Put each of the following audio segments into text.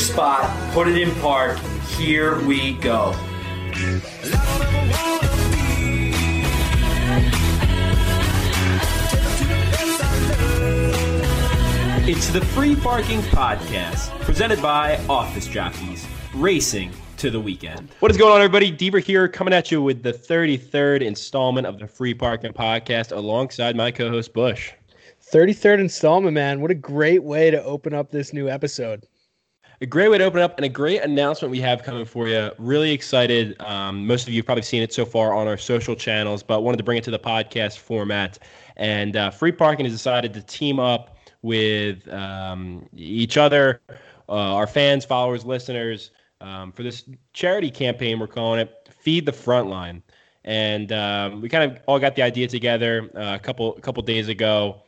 spot, put it in park. Here we go. It's the Free Parking Podcast, presented by Office Jockeys, racing to the weekend. What is going on, everybody? Deeper here, coming at you with the 33rd installment of the Free Parking Podcast alongside my co host, Bush. 33rd installment, man. What a great way to open up this new episode. A great way to open up and a great announcement we have coming for you. Really excited. Um, most of you have probably seen it so far on our social channels, but wanted to bring it to the podcast format. And uh, Free Parking has decided to team up with um, each other, uh, our fans, followers, listeners, um, for this charity campaign. We're calling it Feed the Frontline, and um, we kind of all got the idea together uh, a couple a couple days ago,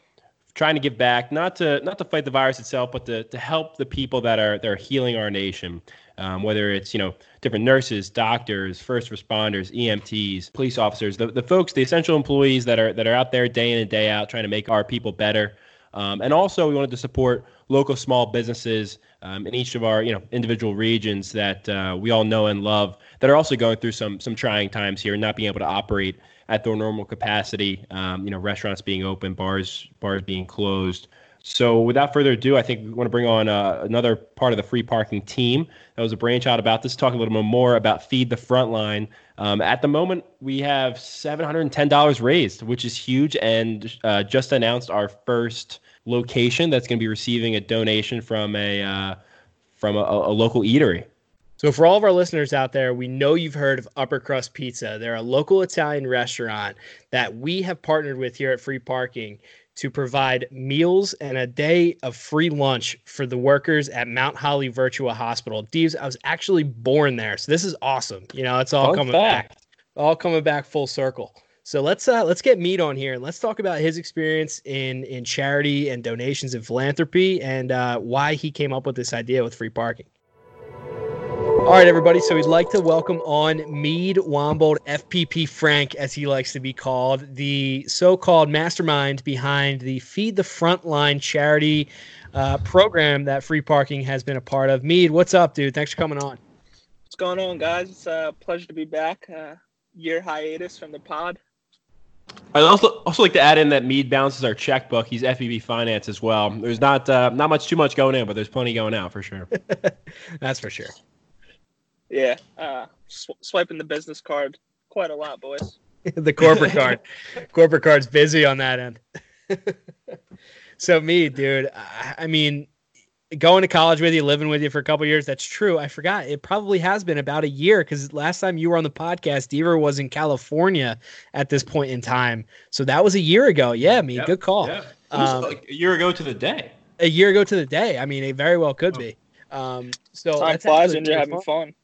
trying to give back, not to not to fight the virus itself, but to to help the people that are that are healing our nation. Um, whether it's you know different nurses, doctors, first responders, EMTs, police officers, the, the folks, the essential employees that are that are out there day in and day out trying to make our people better. Um, and also, we wanted to support local small businesses um, in each of our you know individual regions that uh, we all know and love that are also going through some some trying times here and not being able to operate at their normal capacity. Um, you know, restaurants being open, bars bars being closed. So, without further ado, I think we want to bring on uh, another part of the free parking team that was a brainchild about this. Talk a little bit more about Feed the Frontline. Um, at the moment, we have $710 raised, which is huge, and uh, just announced our first location that's going to be receiving a donation from a uh, from a, a, local eatery. So, for all of our listeners out there, we know you've heard of Upper Crust Pizza. They're a local Italian restaurant that we have partnered with here at Free Parking to provide meals and a day of free lunch for the workers at Mount Holly Virtua Hospital. Deeves, I was actually born there, so this is awesome. You know, it's all Fun coming fact. back, all coming back full circle. So let's uh, let's get Mead on here and let's talk about his experience in in charity and donations and philanthropy and uh, why he came up with this idea with free parking. All right, everybody. So we'd like to welcome on Mead Wombold, FPP Frank, as he likes to be called, the so-called mastermind behind the Feed the Frontline charity uh, program that Free Parking has been a part of. Mead, what's up, dude? Thanks for coming on. What's going on, guys? It's a pleasure to be back. Uh, year hiatus from the pod. I'd also also like to add in that Mead balances our checkbook. He's FEB Finance as well. There's not uh, not much too much going in, but there's plenty going out for sure. That's for sure. Yeah, uh, sw- swiping the business card quite a lot, boys. the corporate card, corporate card's busy on that end. so me, dude. I, I mean, going to college with you, living with you for a couple years. That's true. I forgot. It probably has been about a year because last time you were on the podcast, Deaver was in California at this point in time. So that was a year ago. Yeah, I mean, yep, good call. Yeah. Um, like a year ago to the day. A year ago to the day. I mean, it very well could oh. be. Um, so time flies when you're having fun. fun.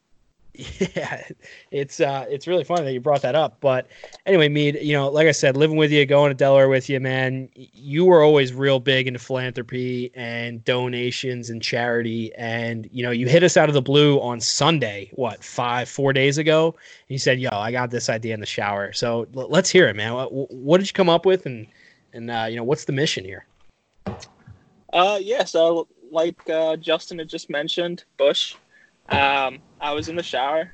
Yeah, it's uh, it's really funny that you brought that up. But anyway, Mead, you know, like I said, living with you, going to Delaware with you, man, you were always real big into philanthropy and donations and charity. And you know, you hit us out of the blue on Sunday, what five, four days ago, and you said, "Yo, I got this idea in the shower." So l- let's hear it, man. What, what, did you come up with, and and uh, you know, what's the mission here? Uh, yeah. So like uh, Justin had just mentioned, Bush um, I was in the shower.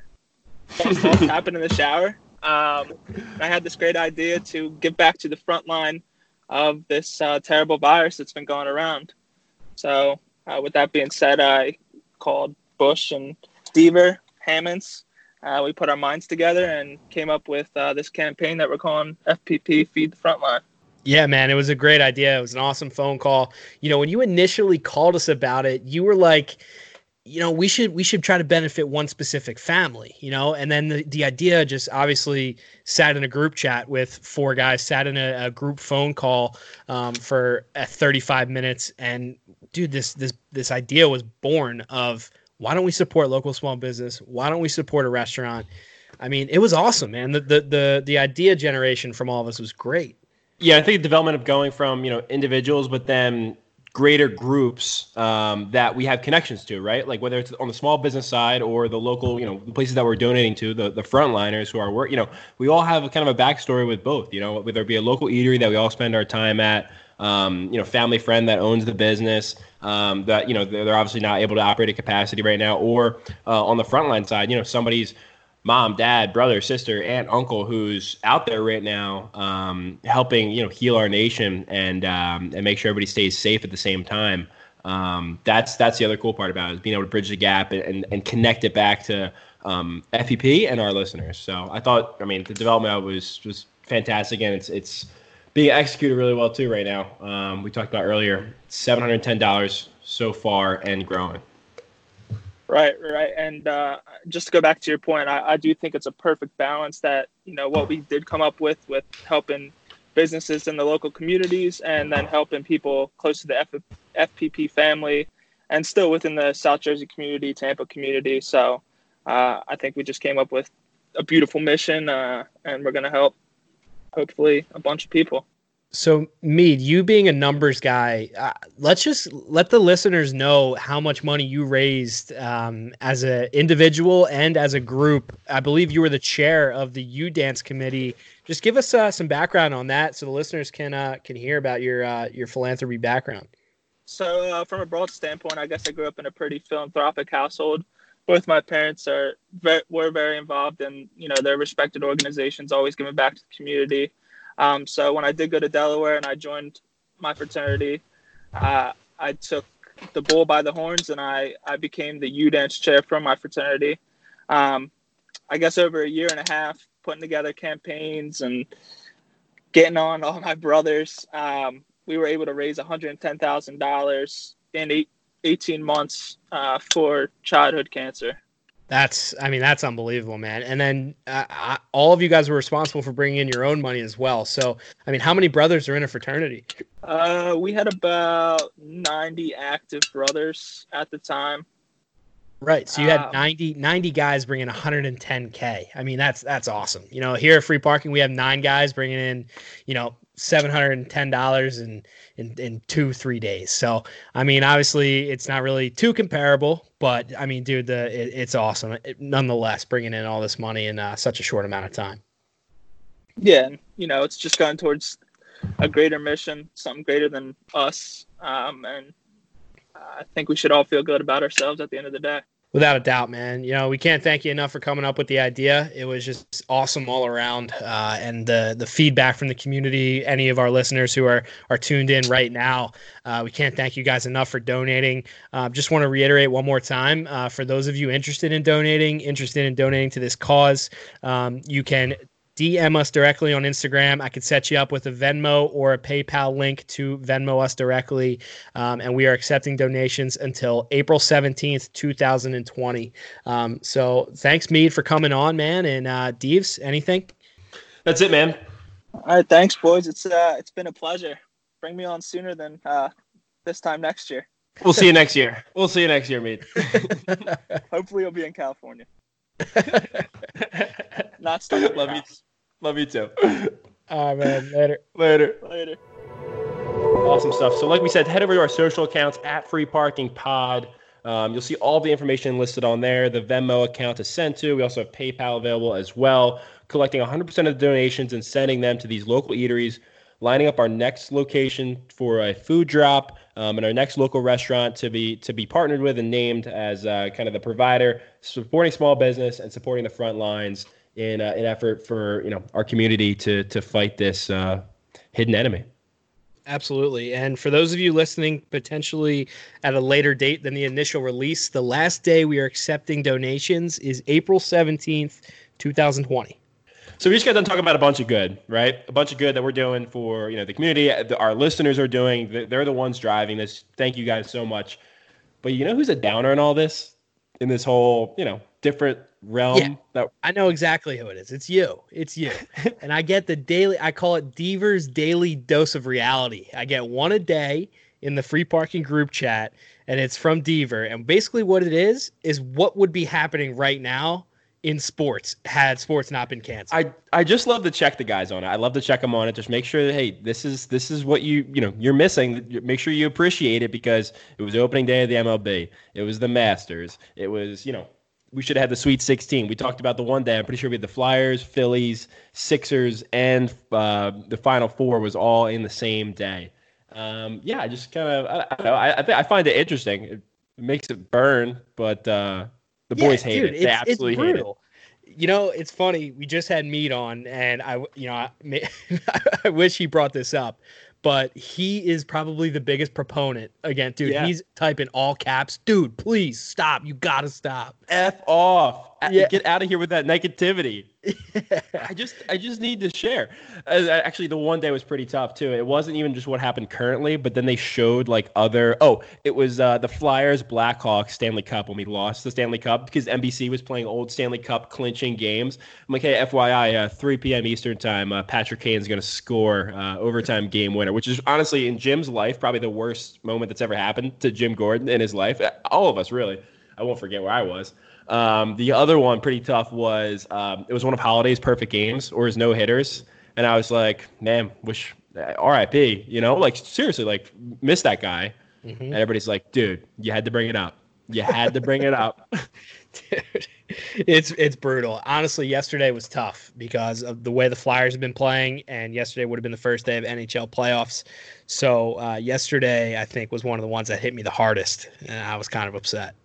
Stuff happened in the shower. Um, I had this great idea to give back to the front line of this uh, terrible virus that's been going around. So, uh, with that being said, I called Bush and Deaver Hammonds. Uh, we put our minds together and came up with uh, this campaign that we're calling FPP Feed the Frontline. Yeah, man, it was a great idea. It was an awesome phone call. You know, when you initially called us about it, you were like, you know we should we should try to benefit one specific family you know? And then the, the idea just obviously sat in a group chat with four guys sat in a, a group phone call um, for uh, 35 minutes. And dude this this this idea was born of why don't we support local small business? Why don't we support a restaurant? I mean it was awesome man. The the the, the idea generation from all of us was great. Yeah i think the development of going from you know individuals but then greater groups um, that we have connections to, right? Like whether it's on the small business side or the local, you know, places that we're donating to, the the frontliners who are work, you know, we all have a kind of a backstory with both. You know, whether it be a local eatery that we all spend our time at, um, you know, family friend that owns the business. Um, that you know they're, they're obviously not able to operate at capacity right now, or uh, on the frontline side, you know, somebody's mom, dad, brother, sister, aunt, uncle who's out there right now um, helping you know heal our nation and um, and make sure everybody stays safe at the same time. Um, that's that's the other cool part about it is being able to bridge the gap and, and, and connect it back to um, FPP and our listeners. So I thought, I mean, the development was was fantastic and it's it's being executed really well too right now. Um, we talked about earlier, seven hundred ten dollars so far and growing. Right, right. And uh, just to go back to your point, I, I, do think it's a perfect balance that, you know, what we did come up with, with helping businesses in the local communities and then helping people close to the F- FPP family and still within the South Jersey community, Tampa community. So uh, I think we just came up with a beautiful mission uh, and we're going to help hopefully a bunch of people. So, Mead, you being a numbers guy, uh, let's just let the listeners know how much money you raised um, as an individual and as a group. I believe you were the chair of the U Dance Committee. Just give us uh, some background on that, so the listeners can uh, can hear about your uh, your philanthropy background. So, uh, from a broad standpoint, I guess I grew up in a pretty philanthropic household. Both my parents are were very involved in you know their respected organizations, always giving back to the community. Um, so when I did go to Delaware and I joined my fraternity, uh, I took the bull by the horns and I, I became the U dance chair from my fraternity. Um, I guess over a year and a half, putting together campaigns and getting on all my brothers, um, we were able to raise $110,000 in eight, 18 months uh, for childhood cancer. That's, I mean, that's unbelievable, man. And then uh, I, all of you guys were responsible for bringing in your own money as well. So, I mean, how many brothers are in a fraternity? Uh, we had about 90 active brothers at the time. Right. So you had um, 90, 90 guys bringing 110K. I mean, that's, that's awesome. You know, here at free parking, we have nine guys bringing in, you know, $710 in, in, in two, three days. So, I mean, obviously it's not really too comparable, but I mean, dude, the, it, it's awesome. It, nonetheless, bringing in all this money in uh, such a short amount of time. Yeah. And, you know, it's just going towards a greater mission, something greater than us. Um, and I think we should all feel good about ourselves at the end of the day. Without a doubt, man. You know, we can't thank you enough for coming up with the idea. It was just awesome all around, uh, and the the feedback from the community. Any of our listeners who are are tuned in right now, uh, we can't thank you guys enough for donating. Uh, just want to reiterate one more time uh, for those of you interested in donating, interested in donating to this cause, um, you can DM us directly on Instagram. I could set you up with a Venmo or a PayPal link to Venmo us directly. Um, and we are accepting donations until April 17th, 2020. Um, so thanks, Mead, for coming on, man. And uh, Deves, anything? That's it, man. All right. Thanks, boys. It's uh, It's been a pleasure. Bring me on sooner than uh, this time next year. We'll see you next year. We'll see you next year, Mead. Hopefully, you'll be in California. Not stuck. Love you. Love you too. All right, man. Later. Later. Later. Awesome stuff. So, like we said, head over to our social accounts at Free Parking Pod. Um, you'll see all the information listed on there. The Venmo account to send to. We also have PayPal available as well. Collecting 100% of the donations and sending them to these local eateries. Lining up our next location for a food drop um, and our next local restaurant to be to be partnered with and named as uh, kind of the provider, supporting small business and supporting the front lines in uh, an effort for you know our community to to fight this uh, hidden enemy. Absolutely. And for those of you listening, potentially at a later date than the initial release, the last day we are accepting donations is April 17th, 2020. So we just got done talking about a bunch of good, right? A bunch of good that we're doing for you know the community. Our listeners are doing. They're the ones driving this. Thank you guys so much. But you know who's a downer in all this? In this whole you know different realm yeah, that I know exactly who it is. It's you. It's you. and I get the daily I call it Deaver's daily dose of reality. I get one a day in the free parking group chat and it's from Deaver. And basically what it is is what would be happening right now in sports had sports not been canceled. I I just love to check the guys on it. I love to check them on it. Just make sure that hey, this is this is what you you know you're missing. Make sure you appreciate it because it was opening day of the MLB. It was the Masters. It was you know we should have had the Sweet 16. We talked about the one day. I'm pretty sure we had the Flyers, Phillies, Sixers, and uh, the Final Four was all in the same day. Um, yeah, I just kind of I, I, don't know. I I, th- I find it interesting. It makes it burn, but uh, the boys hate dude, it. They absolutely it's hate it. You know, it's funny. We just had Mead on, and I, you know, I, I wish he brought this up, but he is probably the biggest proponent. Again, dude, Yeah. he's typing all caps. Dude, please stop. You gotta stop. F off. Yeah. Get out of here with that negativity. I just I just need to share. Uh, actually, the one day was pretty tough too. It wasn't even just what happened currently, but then they showed like other. Oh, it was uh, the Flyers Blackhawks Stanley Cup when we lost the Stanley Cup because NBC was playing old Stanley Cup clinching games. I'm like, hey, FYI, uh, 3 p.m. Eastern time, uh, Patrick Kane's going to score uh, overtime game winner, which is honestly in Jim's life probably the worst moment that's ever happened to Jim Gordon in his life. Uh, All of us really. I won't forget where I was. Um, the other one, pretty tough, was um, it was one of Halladay's perfect games or his no hitters, and I was like, man, wish uh, R.I.P. You know, like seriously, like miss that guy. Mhm. And everybody's like, dude, you had to bring it up. You had to bring it up. Dude, it's it's brutal. Honestly, yesterday was tough because of the way the Flyers have been playing, and yesterday would have been the first day of NHL playoffs. So uh, yesterday, I think, was one of the ones that hit me the hardest, and I was kind of upset.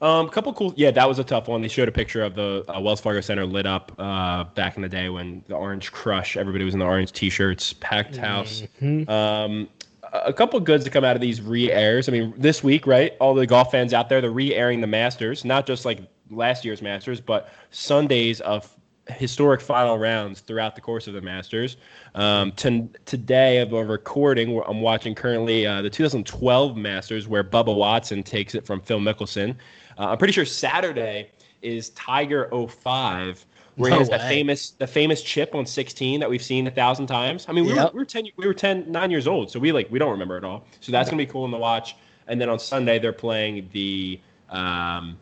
Um, couple cool. Yeah, that was a tough one. They showed a picture of the uh, Wells Fargo Center lit up uh, back in the day when the Orange Crush. Everybody was in the orange T-shirts, packed house. Mhm. Um, a a couple goods to come out of these re-airs. I mean, this week, right? All the golf fans out there, they're re-airing the Masters, not just like last year's Masters, but Sundays of historic final rounds throughout the course of the Masters. Um, to, today, of a recording, I'm watching currently uh, the 2012 Masters, where Bubba Watson takes it from Phil Mickelson. Uh, I'm pretty sure Saturday is Tiger 05 where No he has way. famous the famous chip on 16 that we've seen a thousand times. I mean, we, Yep. were, we were 10 we were 10 9 years old, so we like we don't remember it all. So that's gonna be cool in the watch. And then on Sunday they're playing the um,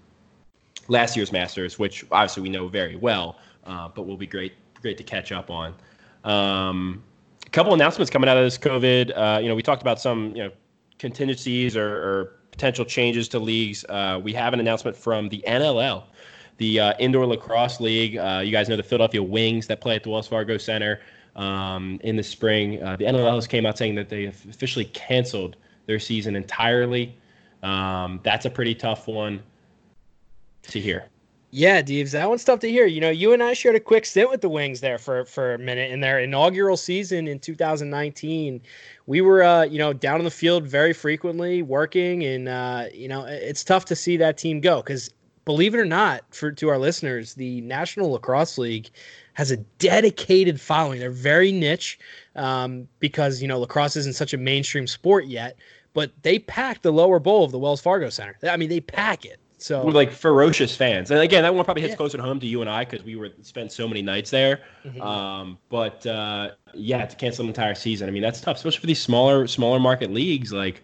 last year's Masters, which obviously we know very well, uh, but will be great great to catch up on. Um, a couple announcements coming out of this COVID. Uh, you know, we talked about some you know contingencies or, or potential changes to leagues. Uh, we have an announcement from the NLL, the uh, Indoor Lacrosse League. Uh, you guys know the Philadelphia Wings that play at the Wells Fargo Center um, in the spring. Uh, the NLL has came out saying that they have officially canceled their season entirely. Um, that's a pretty tough one to hear. Yeah, Deeves, that one's tough to hear. You know, you and I shared a quick stint with the Wings there for for a minute in their inaugural season in 2019. We were, uh, you know, down on the field very frequently, working, and uh, you know, it's tough to see that team go because, believe it or not, for to our listeners, the National Lacrosse League has a dedicated following. They're very niche um, because you know lacrosse isn't such a mainstream sport yet, but they pack the lower bowl of the Wells Fargo Center. I mean, they pack it. So We're like ferocious fans, and again, that one probably hits Yeah. closer to home to you and I because we were spent so many nights there. Mhm. Um, but uh, yeah, to cancel an entire season, I mean that's tough, especially for these smaller smaller market leagues. Like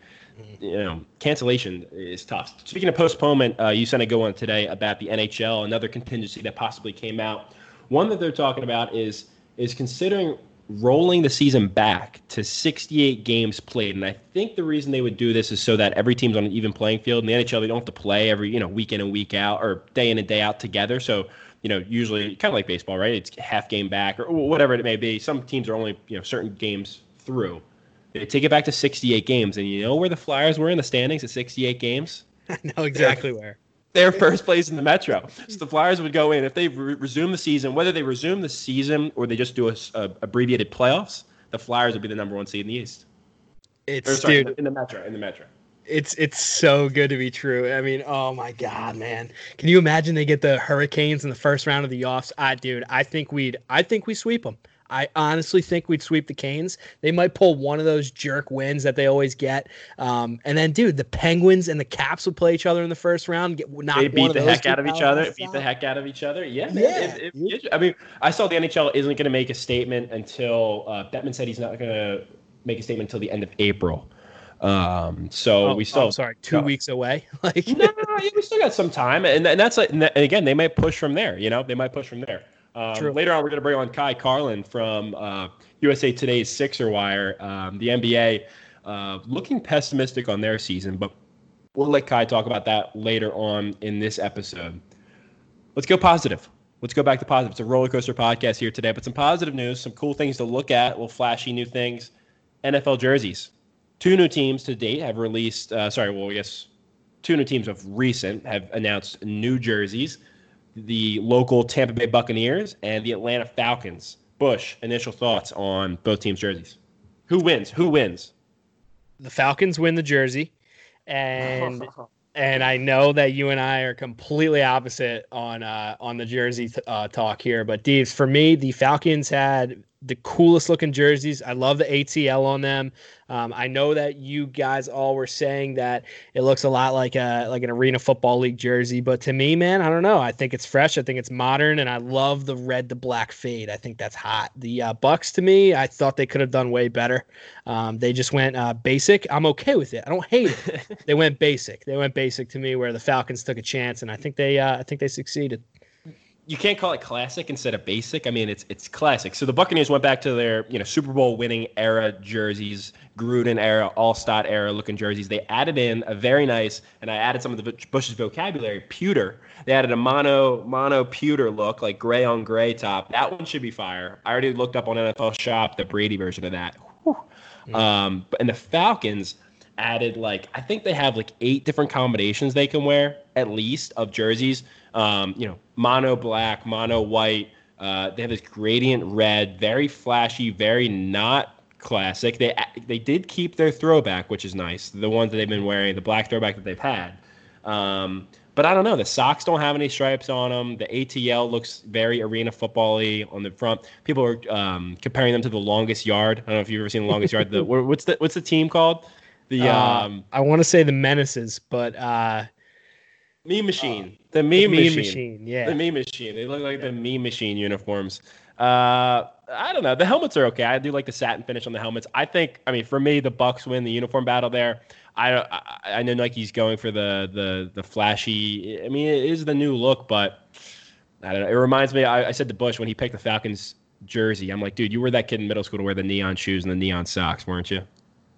you know, cancellation is tough. Speaking of postponement, uh, you sent a go on today about the NHL, another contingency that possibly came out. One that they're talking about is is considering rolling the season back to 68 games played. And I think the reason they would do this is so that every team's on an even playing field. In the NHL, they don't have to play every, you know, week in and week out or day in and day out together. So, you know, usually kind of like baseball, right? It's half game back or whatever it may be. Some teams are only, you know, certain games through. They take it back to 68 games. And you know where the Flyers were in the standings at 68 games? I know exactly where. They're first place in the Metro. So the Flyers would go in if they re- resume the season, whether they resume the season or they just do a abbreviated playoffs. The Flyers would be the number one seed in the East. Or It's sorry, dude, in the Metro. In the Metro. it's it's so good to be true. I mean, oh my god, man. Can you imagine they get the Hurricanes in the first round of the offs? I dude, I think we'd I think we sweep them. I honestly think we'd sweep the Canes. They might pull one of those jerk wins that they always get. Um, and then, dude, the Penguins and the Caps would play each other in the first round. Get knock They beat the heck out of each other. Beat out. the heck out of each other. Yeah, man. Yeah, If- if- I mean, I saw the NHL isn't going to make a statement until uh, Bettman said he's not going to make a statement until the end of April. Um, so Oh, we still oh, sorry, two go. weeks away. like no, yeah, we still got some time, and, and that's like, and again, they might push from there. You know, they might push from there. Um, later on, we're going to bring on Ky Carlin from uh, USA Today's Sixer Wire. Um, the NBA uh, looking pessimistic on their season, but we'll let Ky talk about that later on in this episode. Let's go positive. Let's go back to positive. It's a roller coaster podcast here today, but some positive news, some cool things to look at, little flashy new things. NFL jerseys. Two new teams to date have released. Uh, sorry, well, I guess two new teams of recent have announced new jerseys. The local Tampa Bay Buccaneers and the Atlanta Falcons. Bush, initial thoughts on both teams' jerseys. Who wins? Who wins? the Falcons win the jersey, and and I know that you and I are completely opposite on uh, on the jersey th- uh, talk here. But Deeves, for me, the Falcons had the coolest looking jerseys. I love the ATL on them. Um, I know that you guys all were saying that it looks a lot like a like an Arena Football League jersey, but to me, man, I don't know. I think it's fresh. I think it's modern, and I love the red to black fade. I think that's hot. The uh, Bucks, to me, I thought they could have done way better. Um, they just went uh, basic. I'm okay with it. I don't hate it. they went basic. They went basic to me, where the Falcons took a chance, and I think they uh, I think they succeeded. You can't call it classic instead of basic. I mean, it's it's classic. So the Buccaneers went back to their you know Super Bowl winning era jerseys, Gruden era, All Star era looking jerseys. They added in a very nice, and I added some of the Bush's vocabulary, pewter. They added a mono mono pewter look, like gray on gray top. That one should be fire. I already looked up on NFL Shop the Brady version of that. Whew. Um, and the Falcons added like I think they have like eight different combinations they can wear at least of jerseys. Um, you know, mono black, mono white. Uh, they have this gradient red, very flashy, very not classic. They they did keep their throwback, which is nice. The ones that they've been wearing, the black throwback that they've had. Um, but I don't know. The socks don't have any stripes on them. The ATL looks very arena football-y on the front. People are um, comparing them to the longest yard. I don't know if you've ever seen the longest yard. The what's the what's the team called? The Uh, um, I want to say the menaces, but uh, meme machine. the meme, meme machine. yeah. The meme machine. They look like the meme machine uniforms. Uh, I don't know. The helmets are okay. I do like the satin finish on the helmets. I think. I mean, for me, the Bucks win the uniform battle there. I I, I know Nike's going for the the the flashy. I mean, it is the new look, but I don't know. It reminds me. I, I said to Bush when he picked the Falcons jersey. I'm like, dude, you were that kid in middle school to wear the neon shoes and the neon socks, weren't you?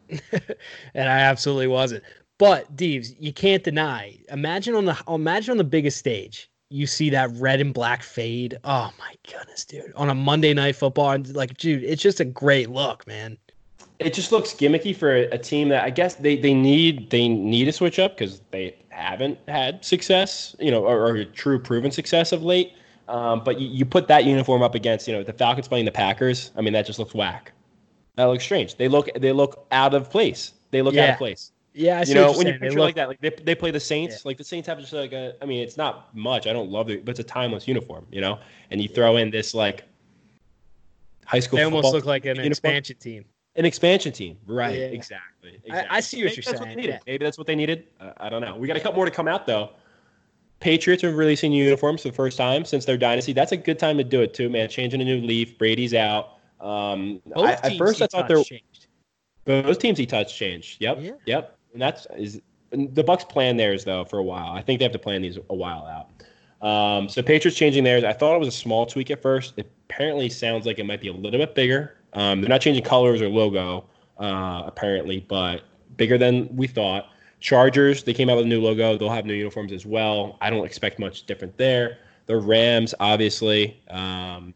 and I absolutely wasn't. But Deeves, you can't deny. Imagine on the imagine on the biggest stage, you see that red and black fade. Oh my goodness, dude! On a Monday night football, and like, dude, it's just a great look, man. it just looks gimmicky for a, a team that I guess they, they need they need to switch up because they haven't had success, you know, or, or true proven success of late. Um, but you, you put that uniform up against, you know, the Falcons playing the Packers. I mean, that just looks whack. That looks strange. They look they look out of place. They look out of place. Yeah, I see you know, what when you're you saying. They picture look- like that, like they, they play the Saints. Like the Saints have just like a. I mean, it's not much. I don't love it, but it's a timeless uniform, you know. And you throw in this like high school. they almost look like an uniform. expansion team. An expansion team, right? Yeah. Exactly. I- I see what Maybe you're that's saying, they yeah. Maybe that's what they needed. Uh, I don't know. We got a couple more to come out though. Patriots are releasing uniforms for the first time since their dynasty. That's a good time to do it too, man. Changing a new leaf. Brady's out. Um, Both I, at first, he I thought touched there changed. both teams he touched changed. Yep. Yeah. Yep. And that's is and the Bucks plan theirs though for a while. I think they have to plan these a while out. Um, so Patriots changing theirs. I thought it was a small tweak at first. It apparently sounds like it might be a little bit bigger. Um, they're not changing colors or logo uh, apparently, but bigger than we thought. Chargers, they came out with a new logo. They'll have new uniforms as well. I don't expect much different there. The Rams, obviously. Um,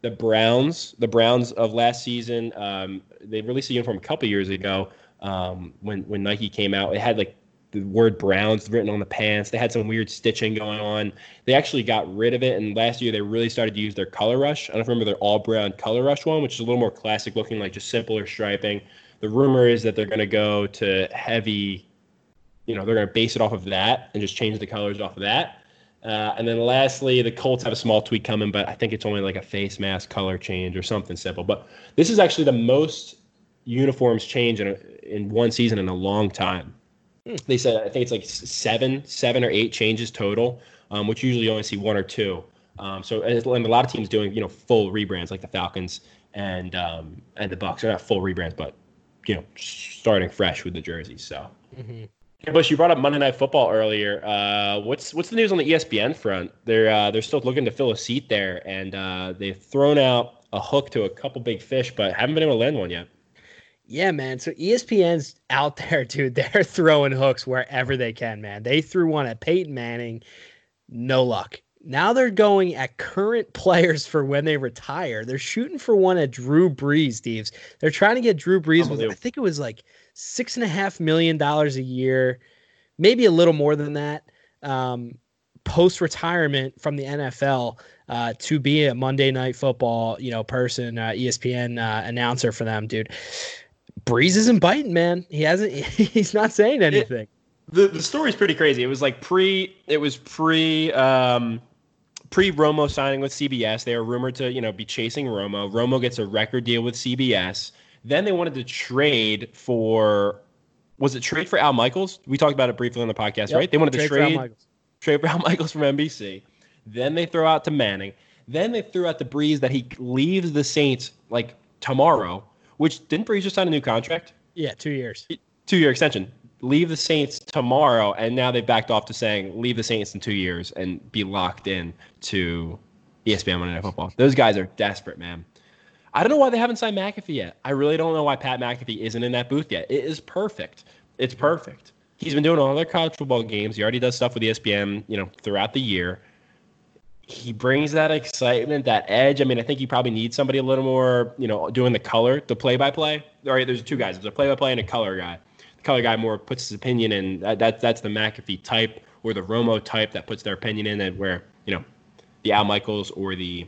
the Browns, the Browns of last season, um, they released a uniform a couple years ago um, when when Nike came out. It had like the word Browns written on the pants. They had some weird stitching going on. They actually got rid of it, and last year they really started to use their color rush. I don't remember their all brown color rush one, which is a little more classic looking, like just simpler striping. The rumor is that they're going to go to heavy, you know, they're going to base it off of that and just change the colors off of that. Uh, and then lastly, the Colts have a small tweak coming, but I think it's only like a face mask color change or something simple. But this is actually the most uniforms change in, a, in one season in a long time. They said I think it's like seven, seven or eight changes total, um, which usually you only see one or two. Um, so and, a lot of teams doing you know full rebrands like the Falcons and um, and the Bucks. They're not full rebrands, but you know, starting fresh with the jerseys. So. Mhm. Hey, Bush, you brought up Monday Night Football earlier. Uh, what's what's the news on the ESPN front? They're uh, they're still looking to fill a seat there, and uh, they've thrown out a hook to a couple big fish, but haven't been able to land one yet. Yeah, man. So ESPN's out there, dude. They're throwing hooks wherever they can, man. They threw one at Peyton Manning, no luck. Now they're going at current players for when they retire. They're shooting for one at Drew Brees, Steves. They're trying to get Drew Brees with, I think it was like six and a half million dollars a year, maybe a little more than that. Um, post retirement from the NFL uh, to be a Monday Night Football, you know, person, uh, ESPN uh, announcer for them, dude. Brees isn't biting, man. He hasn't. He's not saying anything. The the story's pretty crazy. It was like pre it was pre um pre Romo signing with CBS. They were rumored to, you know, be chasing Romo. Romo gets a record deal with CBS. Then they wanted to trade for was it trade for Al Michaels? We talked about it briefly on the podcast, Yep. right? They wanted to Trade for Al trade Michaels. trade for Al Michaels from NBC. Then they throw out to Manning. Then they threw out the Brees that he leaves the Saints like tomorrow. Which didn't Brees just sign a new contract? Yeah, two years. two year extension. Leave the Saints tomorrow, and now they backed off to saying leave the Saints in two years and be locked in to ESPN Monday Night Football. Those guys are desperate, man. I don't know why they haven't signed McAfee yet. I really don't know why Pat McAfee isn't in that booth yet. It is perfect. It's perfect. He's been doing all their college football games. He already does stuff with ESPN, you know, throughout the year. He brings that excitement, that edge. I mean, I think you probably need somebody a little more, you know, doing the color, the play-by-play. All right, there's two guys. There's a play-by-play and a color guy. The color guy more puts his opinion in. That, that that's the McAfee type or the Romo type that puts their opinion in. And where you know, the Al Michaels or the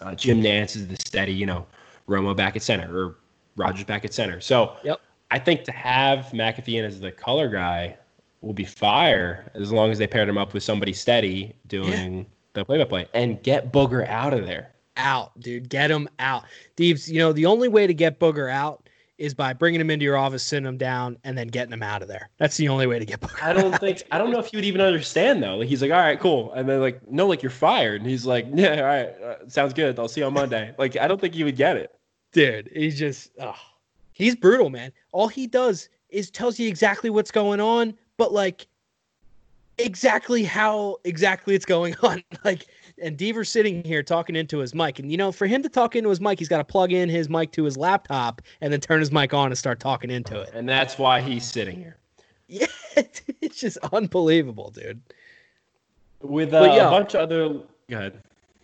uh, Jim Nantz is the steady, you know, Romo back at center or Rodgers back at center. So Yep. I think to have McAfee in as the color guy will be fire as long as they paired him up with somebody steady doing the play-by-play and get Booger out of there. Out, dude. Get him out. Deeves, you know, the only way to get Booger out is by bringing him into your office, sitting him down, and then getting him out of there. That's the only way to get Booger I don't think I don't know if he would even understand though. Like he's like, all right, cool, and then like, no, like you're fired, and he's like, yeah, all right, uh, sounds good. I'll see you on Monday. Like I don't think he would get it. dude he's just oh, he's brutal man all he does is tells you exactly what's going on but like exactly how exactly it's going on like and Deaver's sitting here talking into his mic and you know for him to talk into his mic he's got to plug in his mic to his laptop and then turn his mic on and start talking into it And that's why he's sitting here yeah it's just unbelievable dude with uh, yeah. a bunch of other. Go ahead.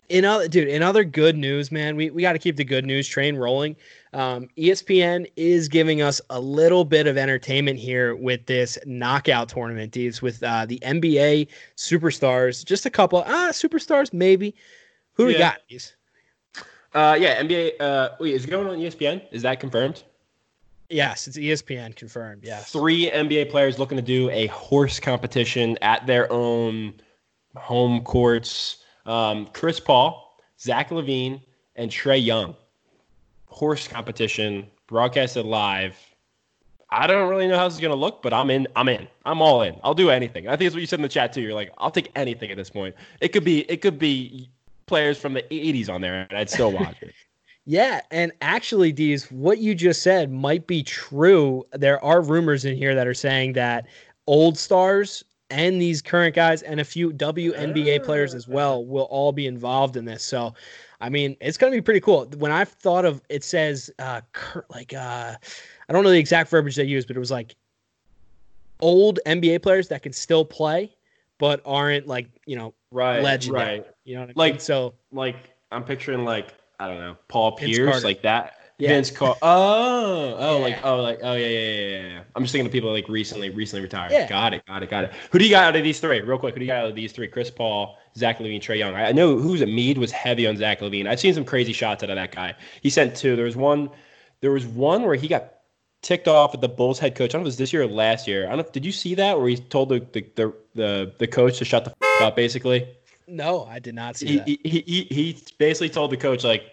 In other dude in other good news man we, we got to keep the good news train rolling um, espn is giving us a little bit of entertainment here with this knockout tournament dudes with uh, the nba superstars just a couple ah superstars maybe who do we got these Uh, yeah, NBA. Uh, wait, is it going on ESPN? Is that confirmed? yes it's espn confirmed yes Three NBA players looking to do a horse competition at their own home courts. Um, Chris Paul, Zach LaVine, and Trae Young. Horse competition broadcasted live. I don't really know how this is gonna look, but I'm in. I'm in. I'm all in. I'll do anything. I think it's what you said in the chat too. You're like, I'll take anything at this point. It could be. It could be players from the '80s on there, and I'd still watch it. Yeah, and actually, Dees, what you just said might be true. There are rumors in here that are saying that old stars and these current guys and a few WNBA players as well will all be involved in this. So, I mean, it's going to be pretty cool. When I've thought of it says uh like uh I don't know the exact verbiage they use, but it was like old NBA players that can still play but aren't like, you know, Right. legendary. Right. You know what I mean? Like- so like I'm picturing like I don't know Paul Pierce Carter. like that. Yeah. Vince Carter. Oh, oh, like Yeah. oh, like oh yeah, yeah, yeah. I'm just thinking of people like recently, recently retired. Yeah. Got it, got it, got it. Who do you got out of these three? Real quick, who do you got out of these three? Chris Paul, Zach LaVine, Trae Young. I, know who's a Mead was heavy on Zach LaVine. I've seen some crazy shots out of that guy. He sent two. There was one. There was one where he got ticked off at the Bulls head coach. I don't know if it was this year or last year. I don't. know. Did you see that where he told the the the the, the coach to shut the f- up basically? no, I did not see he, that. he, he he basically told the coach like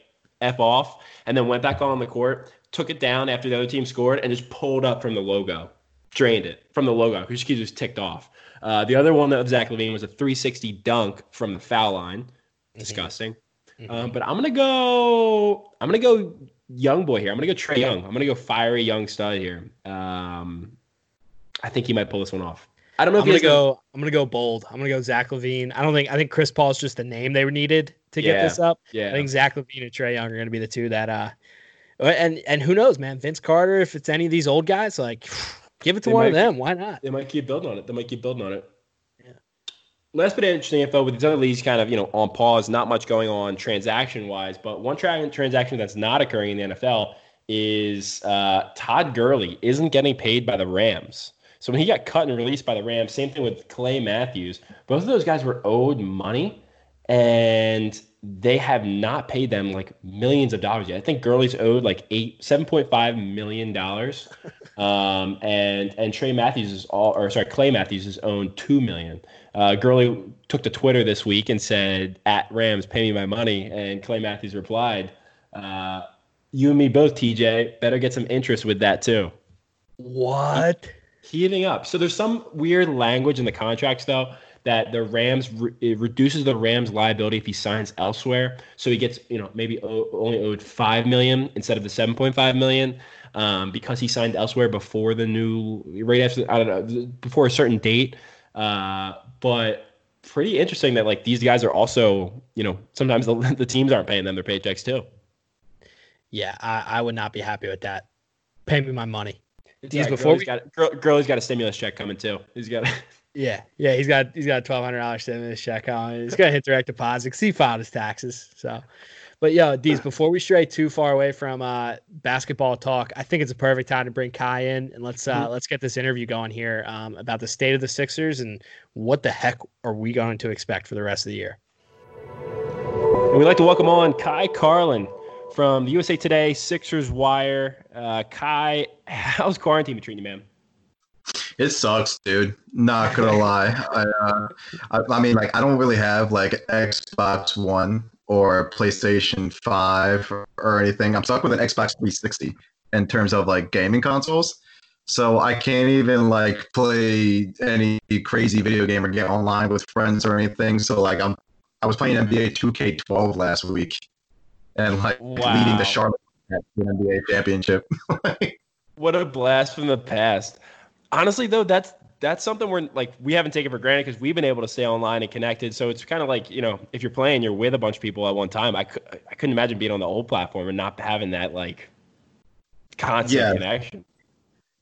f off and then went back on the court took it down after the other team scored and just pulled up from the logo drained it from the logo he was ticked off uh, the other one of zach lavine was a 360 dunk from the foul line disgusting Mhm. um, but i'm gonna go i'm gonna go young boy here. I'm gonna go Trae Young. I'm gonna go fiery young stud here. Um, I think he might pull this one off. I don't know I'm if gonna go. I'm gonna go bold. I'm gonna go Zach LaVine. I don't think. I think Chris Paul is just the name they needed to get Yeah. this up. Yeah, I think Zach LaVine and Trae Young are gonna be the two that. uh And and who knows, man? Vince Carter. If it's any of these old guys, like give it to They one might- of them. Why not? they might keep building on it. They might keep building on it. Yeah. Last bit of interesting info with these other leagues kind of, you know, on pause, not much going on transaction wise, but one tra- transaction that's not occurring in the NFL is uh, Todd Gurley isn't getting paid by the Rams. So when he got cut and released by the Rams, same thing with Clay Matthews. Both of those guys were owed money and they have not paid them like millions of dollars yet. I think Gurley's owed like eight, seven point five million dollars, um, and and Trey Matthews is all, or sorry, Clay Matthews is owned two million. Uh, Gurley took to Twitter this week and said, "At Rams, pay me my money," and Clay Matthews replied, uh, "You and me both, TJ. Better get some interest with that too." What? heating up. So there's some weird language in the contracts though that the Rams re- it reduces the Rams liability if he signs elsewhere. So he gets you know maybe o- only owed five million instead of the seven point five million um, because he signed elsewhere before the new right after I don't know before a certain date. Uh, but pretty interesting that like these guys are also you know sometimes the, the teams aren't paying them their paychecks too. Yeah, I, I would not be happy with that. Pay me my money. It's These all right, before Gurley's we- got Gurl- Gurley's got a stimulus check coming too. He's got. Yeah, yeah, he's got he's got twelve hundred dollars stimulus check on. He's gonna hit direct deposit 'cause he filed his taxes. So, but yo, Deez, before we stray too far away from uh, basketball talk, I think it's a perfect time to bring Ky in and let's uh, let's get this interview going here um, about the state of the Sixers and what the heck are we going to expect for the rest of the year. And we'd like to welcome on Ky Carlin from the USA Today Sixers Wire. Uh, Ky, how's quarantine treating you, man? It sucks, dude. Not gonna lie. I, uh, I, I mean, like, I don't really have like Xbox One or PlayStation Five or, or anything. I'm stuck with an Xbox 360 in terms of like gaming consoles. So I can't even like play any crazy video game or get online with friends or anything. So like, I'm I was playing NBA 2K12 last week and like Wow. leading the Charlotte NBA championship. What a blast from the past. Honestly, though, that's that's something we're like we haven't taken for granted because we've been able to stay online and connected. So it's kind of like you know, if you're playing, you're with a bunch of people at one time. I could I couldn't imagine being on the old platform and not having that like constant Yeah. connection.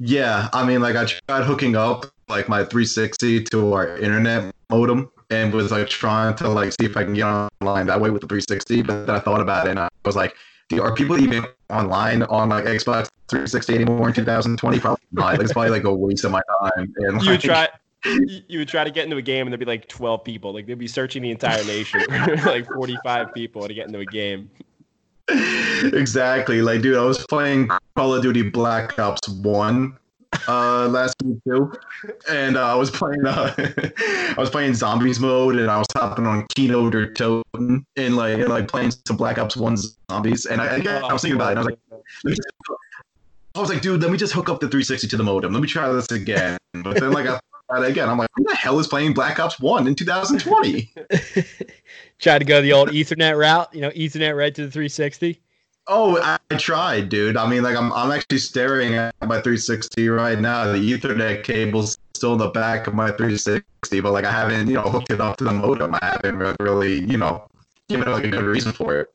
Yeah, I mean, like I tried hooking up like my 360 to our internet modem and was like trying to like see if I can get online that way with the 360. But then I thought about it and I was like, dude, are people even online on like Xbox 360 anymore in 2020? Probably not. It's probably like a waste of my time. And You would like, try. You would try to get into a game and there'd be like 12 people. Like they'd be searching the entire nation, like 45 people to get into a game. exactly. Like, dude, I was playing Call of Duty Black Ops One uh last week too, and uh, I was playing uh, I was playing zombies mode, and I was hopping on Kino der Toten and like and, like playing some Black Ops One zombies, and I, I was thinking about it, and I was like, I was like, dude, let me just hook up the 360 to the modem. Let me try this again. But then like I it again, I'm like, who the hell is playing Black Ops One in 2020? Tried to go the old Ethernet route, you know, Ethernet right to the 360. Oh, I, I tried, dude. I mean, like, I'm I'm actually staring at my 360 right now. The Ethernet cable's still in the back of my 360, but like, I haven't, you know, hooked it up to the modem. I haven't really, you know, given like a good reason for it.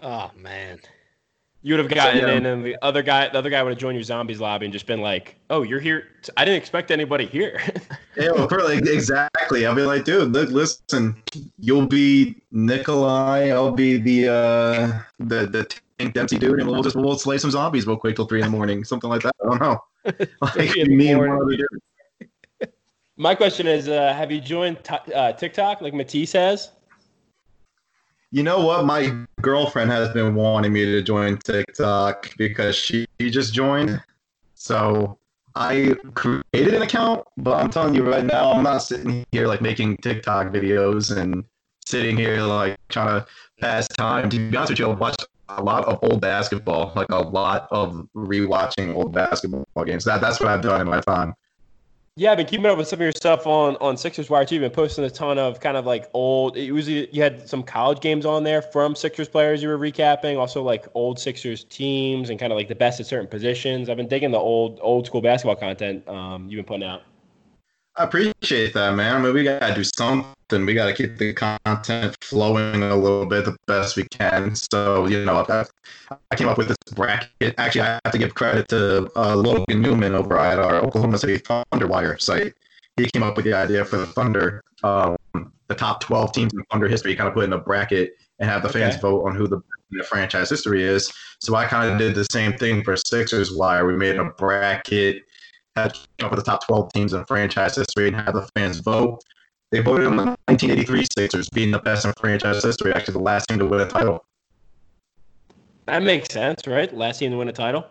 Oh man. You would have gotten Yeah. in, and the other guy, the other guy would have joined your zombies lobby and just been like, "Oh, you're here. I didn't expect anybody here." Yeah, well, like, exactly. I'll be like, dude, look, listen, you'll be Nikolai. I'll be the uh, the the Tank Dempsey dude, and we'll just we'll slay some zombies real quick till three in the morning, something like that. I don't know. Like me and one other dude. My question is, uh, have you joined t- uh, TikTok like Matisse has? You know what? My girlfriend has been wanting me to join TikTok because she just joined. So I created an account, but I'm telling you right now, I'm not sitting here like making TikTok videos and sitting here like trying to pass time. To be honest with you, I watched a lot of old basketball, like a lot of rewatching old basketball games. That that's what I've done in my time. Yeah, I've been keeping up with some of your stuff on on Sixers Wire too. You've been posting a ton of kind of like old. Was you had some college games on there from Sixers players you were recapping. Also like old Sixers teams and kind of like the best at certain positions. I've been digging the old old school basketball content um, you've been putting out. I appreciate that, man. I mean, we gotta do something. We gotta keep the content flowing a little bit the best we can. So, you know, I, I came up with this bracket. Actually, I have to give credit to uh, Logan Newman over at our Oklahoma City Thunder Wire site. He came up with the idea for the Thunder, um, the top 12 teams in Thunder history, kind of put in a bracket and have the fans Okay. vote on who the, the franchise history is. So I kind of did the same thing for Sixers Wire. We made a bracket had came up with the top 12 teams in franchise history and had the fans vote. They voted on the 1983 Sixers being the best in franchise history, actually the last team to win a title. That makes sense, right? Last team to win a title.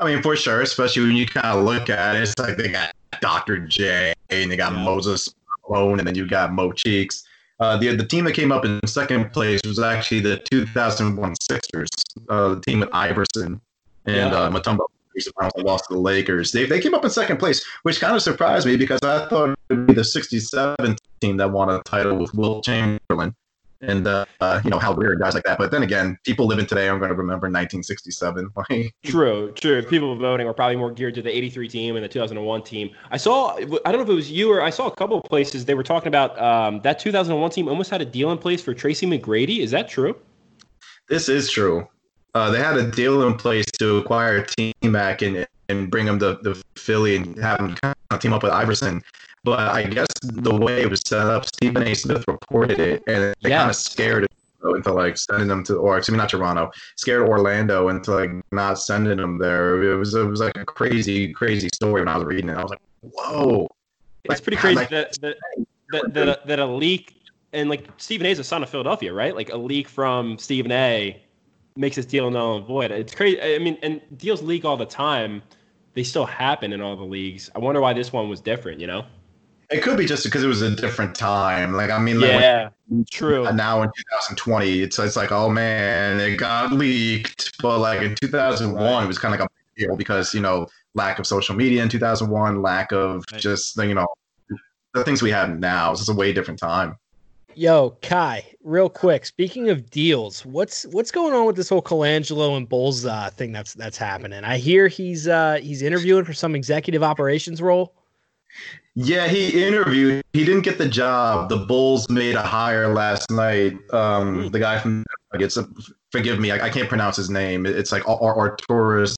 I mean, for sure, especially when you kind of look at it, it's like they got Dr. J and they got Yeah. Moses Malone, and then you got Mo Cheeks. Uh, the the team that came up in second place was actually the 2001 Sixers, uh, the team with Iverson and Yeah. uh, Mutombo. Lost to the Lakers. They, they came up in second place, which kind of surprised me because I thought it would be the 67 team that won a title with Wilt Chamberlain. And, uh, uh, you know, how weird guys like that. But then again, people living today are going to remember 1967. True, true. People voting were probably more geared to the 83 team and the 2001 team. I saw, I don't know if it was you or I saw a couple of places they were talking about um, that 2001 team almost had a deal in place for Tracy McGrady. Is that true? This is true. Uh, they had a deal in place to acquire team back and and bring him to, to Philly and have him kind of team up with Iverson. But I guess the way it was set up, Stephen A. Smith reported it, and they kind of scared into like sending them to, or excuse me, not Toronto, scared Orlando into like not sending them there. It was it was like a crazy, crazy story when I was reading it. I was like, whoa. It's Like, pretty crazy like- that, that, that, that, a, that a leak, and like Stephen A is a son of Philadelphia, right? Like a leak from Stephen A makes this deal null and void. It's crazy. I mean, and deals leak all the time. They still happen in all the leagues. I wonder why this one was different, you know? It could be just because it was a different time. Like I mean, like, when- Yeah, true. Now in 2020, it's it's like, oh man, it got leaked. But like in 2001, it was kind of like a big deal because you know lack of social media in 2001, lack of Right. just you know the things we have now. So It's a way different time. Yo, Kai, real quick. Speaking of deals, what's what's going on with this whole Colangelo and Bulls uh, thing that's that's happening? I hear he's uh, he's interviewing for some executive operations role. Yeah, he interviewed. He didn't get the job. The Bulls made a hire last night. Um, the guy from Nuggets. uh, Forgive me, I, I can't pronounce his name. It's like Ar- Arturus,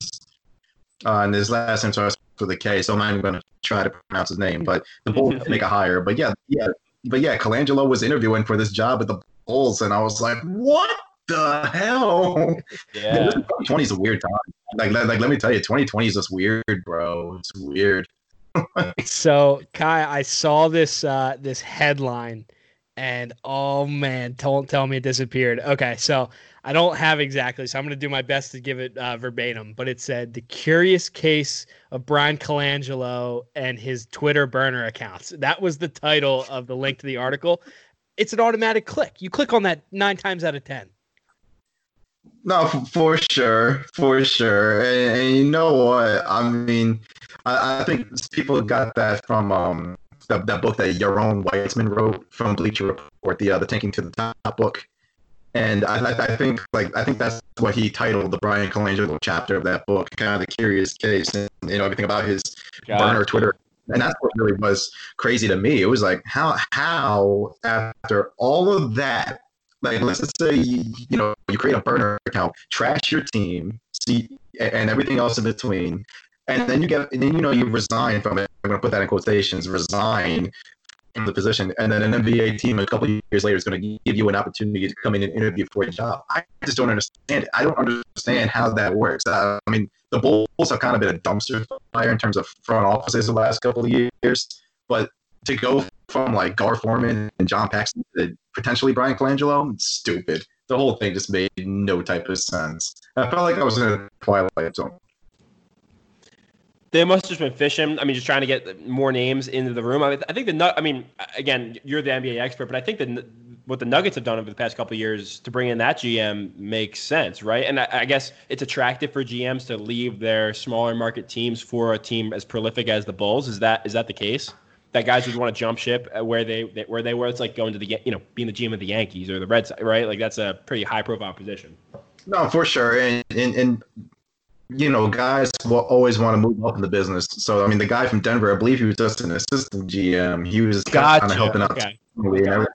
uh, and his last name starts with a K. So I'm not even going to try to pronounce his name. But the Bulls make a hire. But yeah, yeah, but yeah, Colangelo was interviewing for this job at the Bulls, and I was like, what the hell? Yeah. 2020 is a weird time. Like, like, like, let me tell you, 2020 is just weird, bro. It's weird. So, Kai, I saw this uh, this headline, and oh man, don't tell me it disappeared. Okay, so I don't have exactly, so I'm gonna do my best to give it uh, verbatim. But it said the curious case of Bryan Colangelo and his Twitter burner accounts. That was the title of the link to the article. It's an automatic click. You click on that nine times out of ten. No, for sure, for sure. And, and you know what? I mean, I, I think people got that from um that, that book that Yaron Weitzman wrote from Bleacher Report, the uh, the Tanking to the Top book. And I, I think like I think that's what he titled the Bryan Colangelo chapter of that book, kind of the curious case, and you know everything about his Got burner it. Twitter. And that's what really was crazy to me. It was like how how after all of that, like let's just say you, you know you create a burner account, trash your team, see, and everything else in between, and then you get and then you know you resign from it. I'm gonna put that in quotations. Resign from the position, and then an NBA team a couple years later is going to give you an opportunity to come in and interview for a job. I just don't understand it. I don't understand how that works. Uh, I mean, the Bulls have kind of been a dumpster fire in terms of front offices the last couple of years, but to go from like Gar Forman and John Paxson to potentially Bryan Colangelo, it's stupid. The whole thing just made no type of sense. I felt like I was in a twilight zone. They must have just been fishing. I mean, just trying to get more names into the room. I, mean, I think the. I mean, again, you're the NBA expert, but I think the what the Nuggets have done over the past couple years to bring in that GM makes sense, right? And I, I, guess it's attractive for GMs to leave their smaller market teams for a team as prolific as the Bulls. Is that is that the case? That guys would want to jump ship where they where they were. It's like going to the you know being the GM of the Yankees or the Reds, right? Like that's a pretty high profile position. No, for sure, and, and, and you know, guys will always want to move up in the business. So, I mean, the guy from Denver, I believe he was just an assistant GM. He was gotcha. kind of helping out okay. and,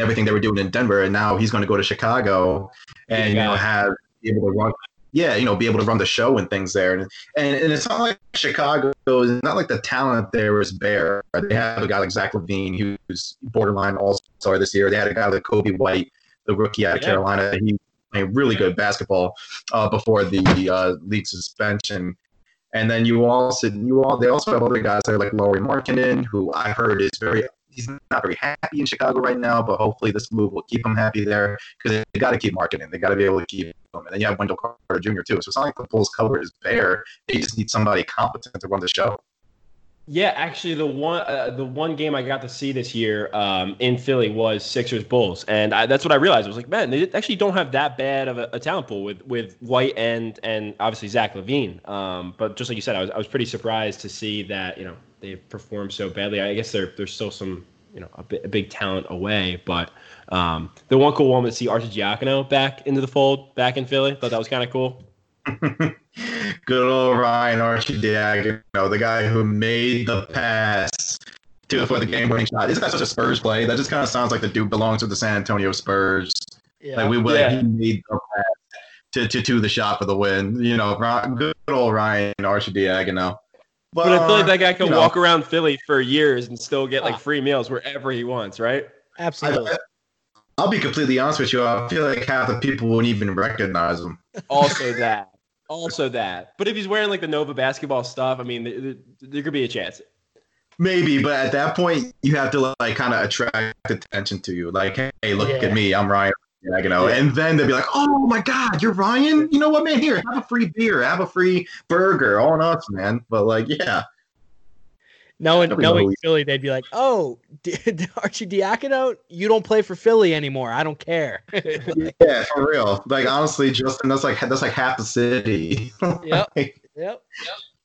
everything they were doing in Denver, and now he's going to go to Chicago and you know have be able to run. Yeah, you know, be able to run the show and things there, and and, and it's not like Chicago. It's not like the talent there is bare. They have a guy like Zach LaVine, who's borderline All Star this year. They had a guy like Coby White, the rookie out of yeah. Carolina. He playing really good basketball uh, before the uh, league suspension. And then you also you all they also have other guys there like Lauri Markkanen, who I heard is very he's not very happy in Chicago right now, but hopefully this move will keep him happy there because they got to keep Markkanen. They got to be able to keep him. And then you have Wendell Carter Jr. too. So it's not like the Bulls cover is bare. They just need somebody competent to run the show. Yeah, actually, the one uh, the one game I got to see this year um, in Philly was Sixers Bulls, and I, that's what I realized. I was like, man, they actually don't have that bad of a, a talent pool with with White and and obviously Zach LaVine. Um, but just like you said, I was I was pretty surprised to see that you know they performed so badly. I guess there there's still some you know a, bit, a big talent away, but um, the one cool one to see Archie Arcidiacono back into the fold, back in Philly. Thought that was kind of cool. Good old Ryan Arcidiacono, the guy who made the pass to for the game-winning shot. Isn't that such a Spurs play? That just kind of sounds like the dude belongs to the San Antonio Spurs. Yeah. Like we would, yeah. he made the pass to, to to the shot for the win. You know, good old Ryan Arcidiacono. But, but I feel like that guy can walk know, around Philly for years and still get like ah. free meals wherever he wants, right? Absolutely. I, I'll be completely honest with you. I feel like half the people wouldn't even recognize him. Also, that also that. But if he's wearing like the Nova basketball stuff, I mean, there, there could be a chance. Maybe, but at that point, you have to like kind of attract attention to you. Like, hey, look yeah. at me, I'm Ryan. You know, yeah. and then they'd be like, "Oh my God, you're Ryan! You know what, man? Here, have a free beer, have a free burger, all on us, man." But like, yeah, knowing knowing Philly, they'd be like, "Oh, Arcidiacono, you don't play for Philly anymore. I don't care." yeah, for real. Like honestly, Justin, that's like that's like half the city. yep. like, yep.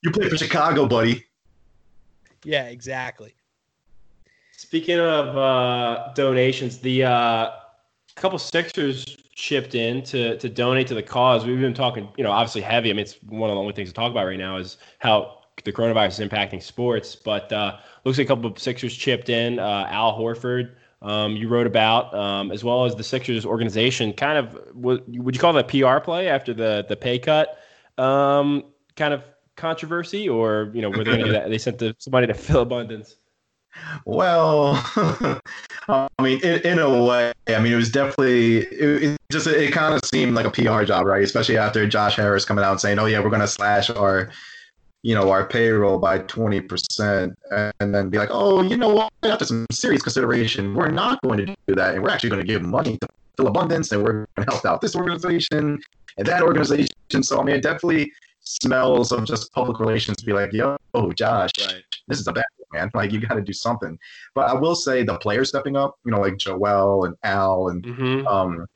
You play for Chicago, buddy. Yeah, exactly. Speaking of uh, donations, the uh, couple Sixers chipped in to to donate to the cause. We've been talking, you know, obviously heavy. I mean, it's one of the only things to talk about right now is how the coronavirus is impacting sports. But uh, looks like a couple of Sixers chipped in. Uh, Al Horford, um, you wrote about, um, as well as the Sixers organization. Kind of, would you call that PR play after the the pay cut? Um, kind of controversy, or you know, were they to do that? They sent the, somebody to Philabundance. Well, I mean, in, in, a way, I mean, it was definitely it, it just it kind of seemed like a PR job, right? Especially after Josh Harris coming out and saying, "Oh yeah, we're going to slash our you know, our payroll by 20% and then be like, oh, you know what, after some serious consideration, we're not going to do that. And we're actually going to give money to Philabundance and we're going to help out this organization and that organization. So, I mean, it definitely smells of just public relations to be like, yo, Josh, right. this is a bad man. Like, you got to do something. But I will say the players stepping up, you know, like Joel and Al and, mm-hmm. um,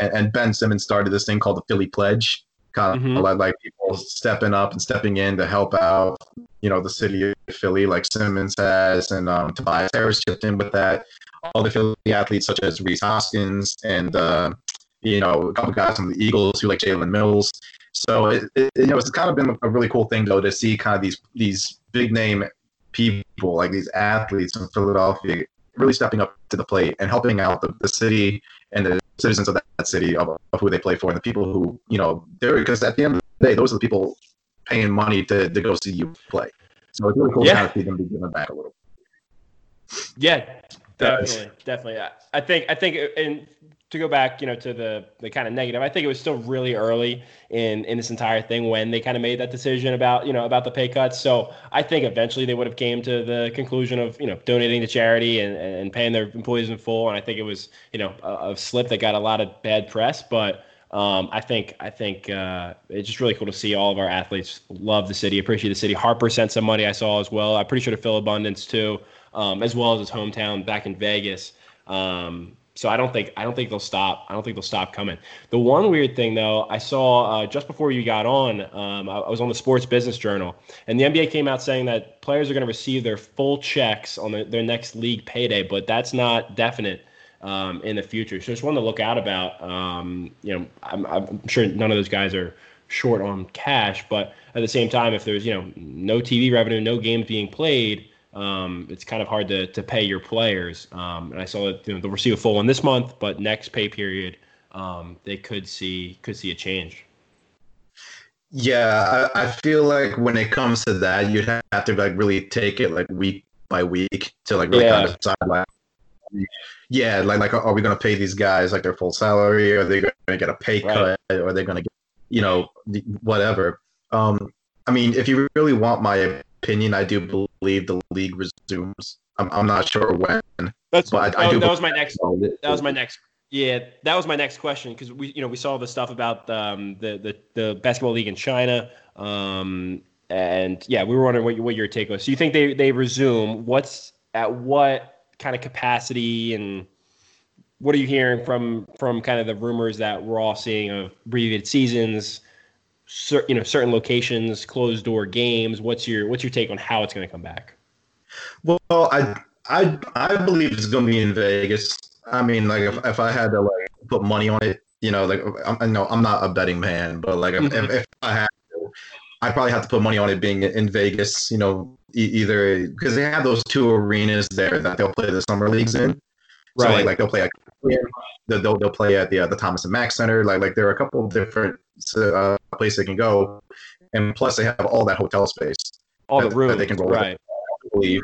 and, and Ben Simmons started this thing called the Philly Pledge kind of mm-hmm. like people stepping up and stepping in to help out, you know, the city of Philly, like Simmons has, and um, Tobias Harris chipped in with that. All the Philly athletes, such as Rhys Hoskins and, uh, you know, a couple guys from the Eagles who like Jalen Mills. So, it, it, you know, it's kind of been a really cool thing, though, to see kind of these these big name people, like these athletes from Philadelphia, really stepping up to the plate and helping out the, the city and the citizens of that, that city of, of, who they play for and the people who you know they're because at the end of the day those are the people paying money to, to go see you play. So it's really cool yeah. to see them be given back a little. Yeah definitely definitely. I think i think and to go back, you know, to the the kind of negative, I think it was still really early in in this entire thing when they kind of made that decision about you know about the pay cuts. So I think eventually they would have came to the conclusion of you know donating to charity and and paying their employees in full. And I think it was you know a, a slip that got a lot of bad press, but. Um, I think I think uh, it's just really cool to see all of our athletes love the city, appreciate the city. Harper sent some money I saw as well. I'm pretty sure to Philabundance too, um, as well as his hometown back in Vegas. Um, so I don't think I don't think they'll stop. I don't think they'll stop coming. The one weird thing though, I saw uh, just before you got on, um, I, I, was on the Sports Business Journal, and the NBA came out saying that players are going to receive their full checks on the, their next league payday, but that's not definite um, in the future. So just one to look out about. Um, you know, I'm, I'm sure none of those guys are short on cash, but at the same time, if there's you know no TV revenue, no games being played um, it's kind of hard to, to pay your players. Um, and I saw that you know, they'll receive a full one this month, but next pay period, um, they could see could see a change. Yeah, I, I, feel like when it comes to that, you'd have to like really take it like week by week to like really yeah. kind of decide like, yeah, like like are we going to pay these guys like their full salary? Are they going to get a pay cut? Right. Or are they going to get you know whatever? Um, I mean, if you really want my opinion, I do believe the league resumes. I'm, I'm not sure when. That's but I, I do that was my next. That was my next. Yeah, that was my next question because we, you know, we saw the stuff about um, the, the the basketball league in China, um, and yeah, we were wondering what, what your take was. So you think they they resume? What's at what kind of capacity and what are you hearing from from kind of the rumors that we're all seeing of abbreviated seasons? Cer- you know certain locations, closed door games. What's your what's your take on how it's going to come back? Well, I I I believe it's going to be in Vegas. I mean, like if, if I had to like put money on it, you know, like I'm, I know I'm not a betting man, but like if, if, mm-hmm. if I had to, I'd probably have to put money on it being in Vegas. You know, e- either because they have those two arenas there that they'll play the summer leagues in. So right. like, like they'll play like they'll they'll play at the uh, the Thomas and Mack Center. Like like there are a couple of different uh, place they can go, and plus they have all that hotel space, all that, the rooms they can roll. Right. I believe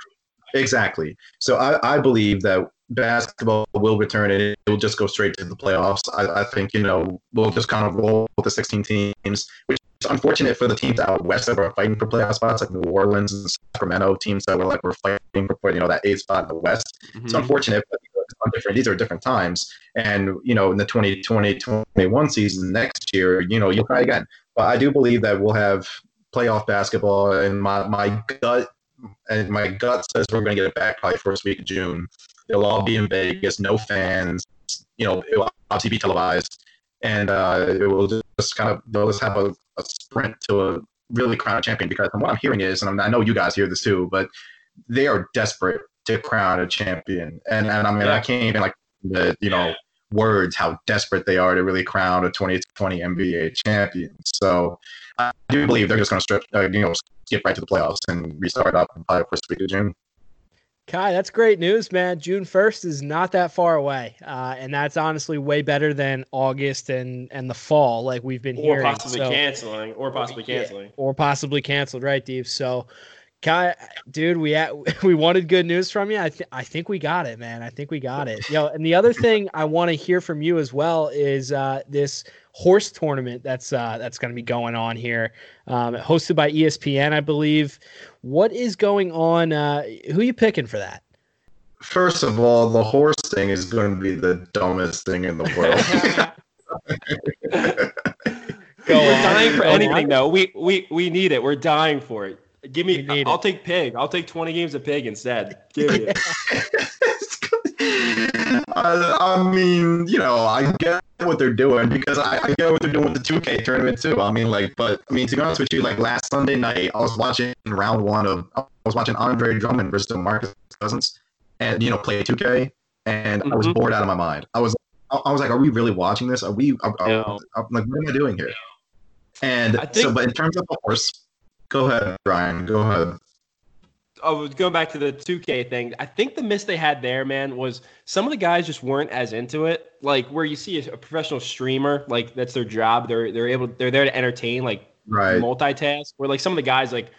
exactly. So I, I believe that basketball will return and it will just go straight to the playoffs. I, I think you know we'll just kind of roll with the 16 teams, which is unfortunate for the teams out west that were fighting for playoff spots, like New Orleans and Sacramento teams that were like were fighting for you know that eighth spot in the West. Mm-hmm. It's unfortunate, but different. These are different times, and you know, in the 2020-21 season next year, you know, you'll try again. But I do believe that we'll have playoff basketball, and my my gut and my gut says we're going to get it back by first week of June. It'll all be in Vegas, no fans. You know, it will obviously be televised, and uh, it will just kind of they'll just have a, a sprint to a really crown champion. Because what I'm hearing is, and I know you guys hear this too, but they are desperate to crown a champion. And and I mean, yeah. I can't even like the you know words how desperate they are to really crown a 2020 NBA champion. So I do believe they're just going to strip, uh, you know, skip right to the playoffs and restart up by the first week of June. Kai, that's great news, man. June first is not that far away, uh, and that's honestly way better than August and and the fall, like we've been or hearing. Or possibly so, canceling, or possibly canceling, yeah, or possibly canceled, right, Dave? So Kai, dude, we we wanted good news from you. I th- I think we got it, man. I think we got it. Yo, and the other thing I want to hear from you as well is uh, this horse tournament that's uh, that's going to be going on here, um, hosted by ESPN, I believe. What is going on? Uh, who are you picking for that? First of all, the horse thing is going to be the dumbest thing in the world. Go We're on. dying for Go anything, on. though. We we we need it. We're dying for it. Give me. I'll it. take pig. I'll take twenty games of pig instead. Give me. I, I, mean, you know, I get what they're doing because I, I, get what they're doing with the 2K tournament too. I mean, like, but I mean, to be honest with you, like last Sunday night, I was watching round one of I was watching Andre Drummond versus Marcus Cousins, and you know, play 2K, and mm-hmm. I was mm-hmm. bored out of my mind. I was, I was like, are we really watching this? Are we? Are, are, like, what am I doing here? And think, so, but in terms of the horse, Go ahead, Brian. Go ahead. Oh, going back to the 2K thing, I think the miss they had there, man, was some of the guys just weren't as into it. Like where you see a, a professional streamer, like that's their job. They're they're able they're there to entertain, like right. multitask. Where like some of the guys like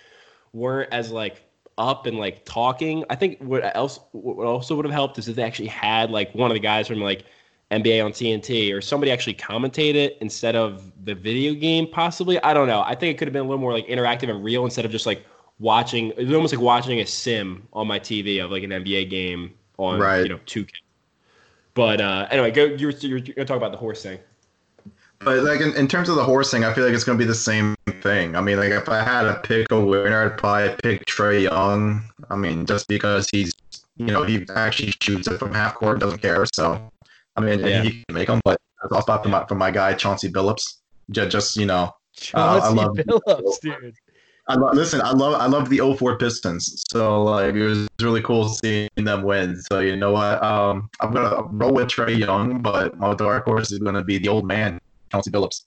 weren't as like up and like talking. I think what else what also would have helped is if they actually had like one of the guys from like NBA on TNT or somebody actually commentate it instead of the video game, possibly. I don't know. I think it could have been a little more like interactive and real instead of just like watching. It was almost like watching a sim on my TV of like an NBA game on right. you know 2K. But uh, anyway, go. You're, you're, you're gonna talk about the horse thing. But like in, in terms of the horse thing, I feel like it's gonna be the same thing. I mean, like if I had to pick a winner, I'd probably pick Trae Young. I mean, just because he's you know he actually shoots it from half court, doesn't care. So I mean, Yeah. he can make them, but I'll spot them my for my guy Chauncey Billups. Just, just you know, Uh, I Chauncey love- Billups, dude. I lo- listen. I love I love the 04 Pistons. So like it was really cool seeing them win. So you know what? Um, I'm gonna roll with Trae Young, but my dark horse is gonna be the old man, Chauncey Billups.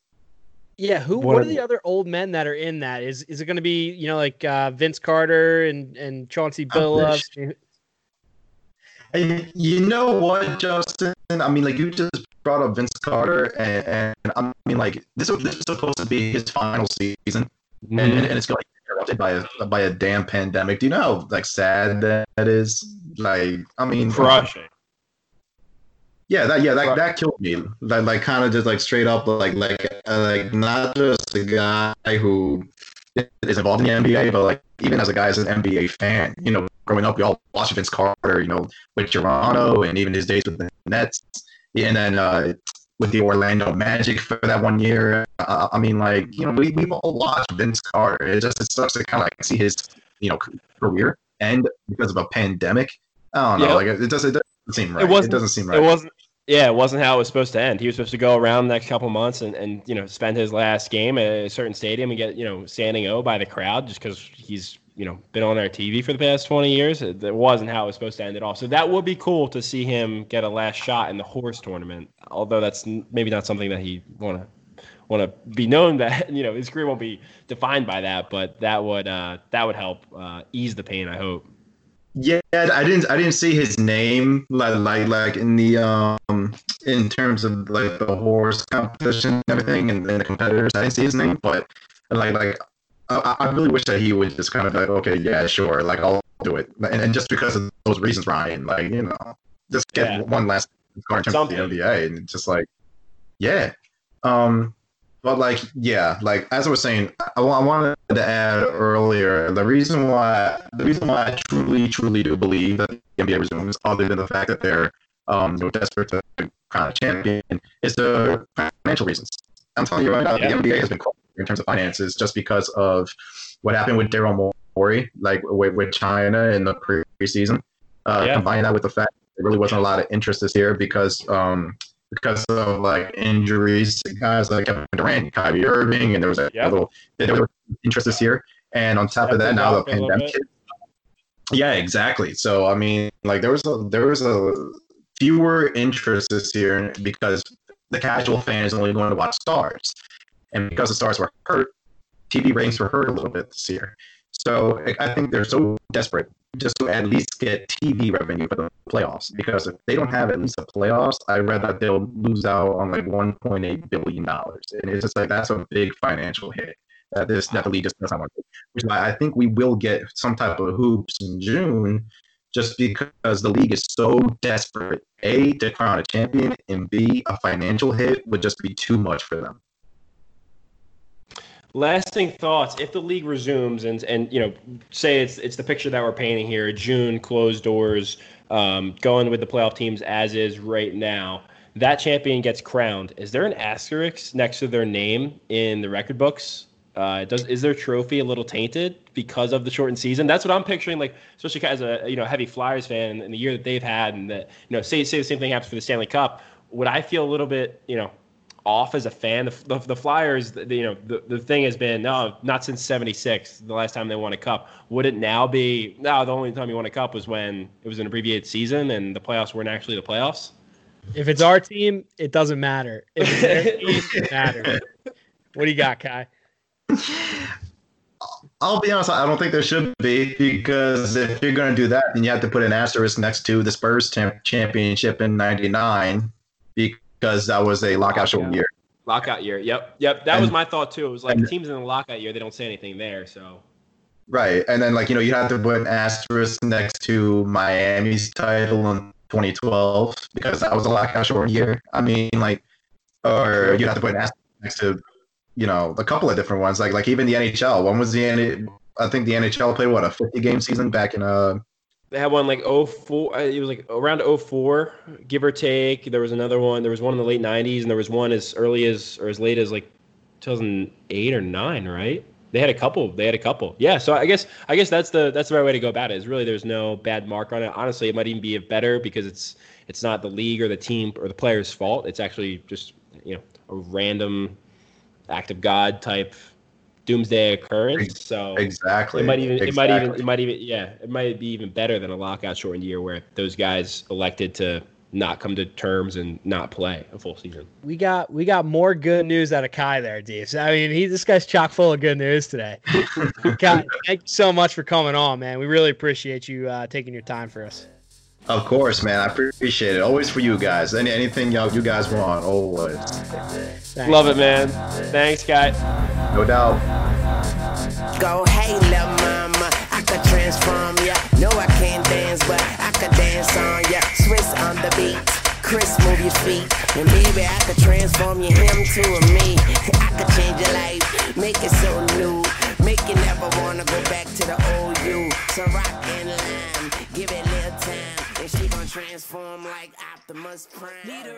Yeah, who? What What are are the other old men that are in that? Is is it going to be you know like uh, Vince Carter and and Chauncey Billups? And you know what, Justin? I mean, like you just brought up Vince Carter, and, and I mean, like this, was- this is supposed to be his final season, and, and it's going to be interrupted by a by a damn pandemic. Do you know how like sad that is? Like, I mean, crushing. Yeah, that yeah that, Right. that killed me. Like like kind of just like straight up like like uh, like not just a guy who is involved in the NBA, but like even as a guy as an NBA fan, you know, growing up we all watched Vince Carter, you know, with Toronto and even his days with the Nets, and then uh, with the Orlando Magic for that one year. Uh, I mean, like you know, we we've all watched Vince Carter. It just it sucks to kind of like see his you know career end because of a pandemic. I don't know, like it, it doesn't it doesn't seem right. It, wasn't- it doesn't seem right. It wasn't. Yeah, it wasn't how it was supposed to end. He was supposed to go around the next couple months and, and you know spend his last game at a certain stadium and get you know standing O by the crowd just because he's you know been on our TV for the past twenty years. It, wasn't how it was supposed to end at all. So that would be cool to see him get a last shot in the horse tournament. Although that's maybe not something that he want to want to be known that you know his career won't be defined by that. But that would uh, that would help uh, ease the pain. I hope. Yeah, I didn't. I didn't see his name like like like in the um in terms of like the horse competition and everything and, and the competitors. I didn't see his name, but like like I, I really wish that he would just kind of like okay, yeah, sure, like I'll do it, and, and just because of those reasons, Ryan, like you know, just get Yeah. one last score in terms Something. of the NBA, and just like yeah, um. But like, yeah, like as I was saying, I, I wanted to add earlier the reason why the reason why I truly, truly do believe that the NBA resumes, other than the fact that they're um, know, desperate to crown a champion, is the financial reasons. I'm telling you right now, Yeah. the NBA has been close in terms of finances just because of what happened with Daryl Morey, like with, with China in the preseason. Uh, Yeah. Combine that with the fact there really wasn't a lot of interest this year because um, because of like injuries to guys like Kevin Durant, Kyrie Irving, and there was a Yeah. little there was interest this year. And on top of that, now the up a little pandemic. Yeah, exactly. So I mean, like there was a there was a fewer interest this year because the casual fan is only going to watch stars, and because the stars were hurt, TV ratings were hurt a little bit this year. So I- think they're so desperate just to at least get TV revenue for the playoffs because if they don't have at least the playoffs, I read that they'll lose out on like 1.8 billion dollars, and it's just like that's a big financial hit that this definitely just doesn't want to. Which is why I think we will get some type of hoops in June, just because the league is so desperate. A to crown a champion, and B a financial hit would just be too much for them. Lasting thoughts. If the league resumes and and you know, say it's it's the picture that we're painting here, June closed doors, um, going with the playoff teams as is right now. That champion gets crowned. Is there an asterisk next to their name in the record books? Uh, does is their trophy a little tainted because of the shortened season? That's what I'm picturing. Like, especially as a you know heavy Flyers fan in the year that they've had, and that you know, say say the same thing happens for the Stanley Cup. Would I feel a little bit you know off as a fan. The, the, the Flyers, the, you know, the, the thing has been no, not since '76, the last time they won a cup. Would it now be? No, the only time you won a cup was when it was an abbreviated season and the playoffs weren't actually the playoffs. If it's our team, it doesn't matter. If it's their team, it matters. What do you got, Kai? I'll be honest, I don't think there should be because if you're going to do that, then you have to put an asterisk next to the Spurs champ- championship in '99 because that was a lockout short year. Lockout year. Yep, yep. That was my thought too. It was like and- teams in the lockout year, they don't say anything there. So Right. And then, like, you know, you have to put an asterisk next to Miami's title in 2012 because that was a lockout short year. I mean, like, or you have to put an asterisk next to, you know, a couple of different ones. Like, like even the NHL. When was the I think the NHL played what a 50 game season back in uh they had one like 04. uh, It was like around 04, give or take. There was another one. There was one in the late 90s, and there was one as early as or as late as like 2008 or nine, right? They had a couple. They had a couple. Yeah. So I guess I guess that's the that's the right way to go about it. Is really there's no bad mark on it. Honestly, it might even be better because it's it's not the league or the team or the player's fault. It's actually just you know a random act of God type doomsday occurrence. So exactly. It might even exactly. it might even it might even yeah it might be even better than a lockout shortened year where those guys elected to not come to terms and not play a full season. We got we got more good news out of Kai there, Dave. So, I mean, he this guy's chock full of good news today. Kai, thank you so much for coming on, man. We really appreciate you uh, taking your time for us. Of course, man. I appreciate it. Always for you guys. Any anything y'all you guys want, always. Thanks. Love it, man. Thanks, guy. No doubt. Go, hey, little mama, I could transform ya. No, I can't dance, but I could dance on ya. Swizz on the beat, Chris, move your feet. And baby, I could transform you, him to a me. I could change your life, make it so new. Make you never wanna go back to the old you. So rock and lime, give it a little time. Transform like Optimus Prime.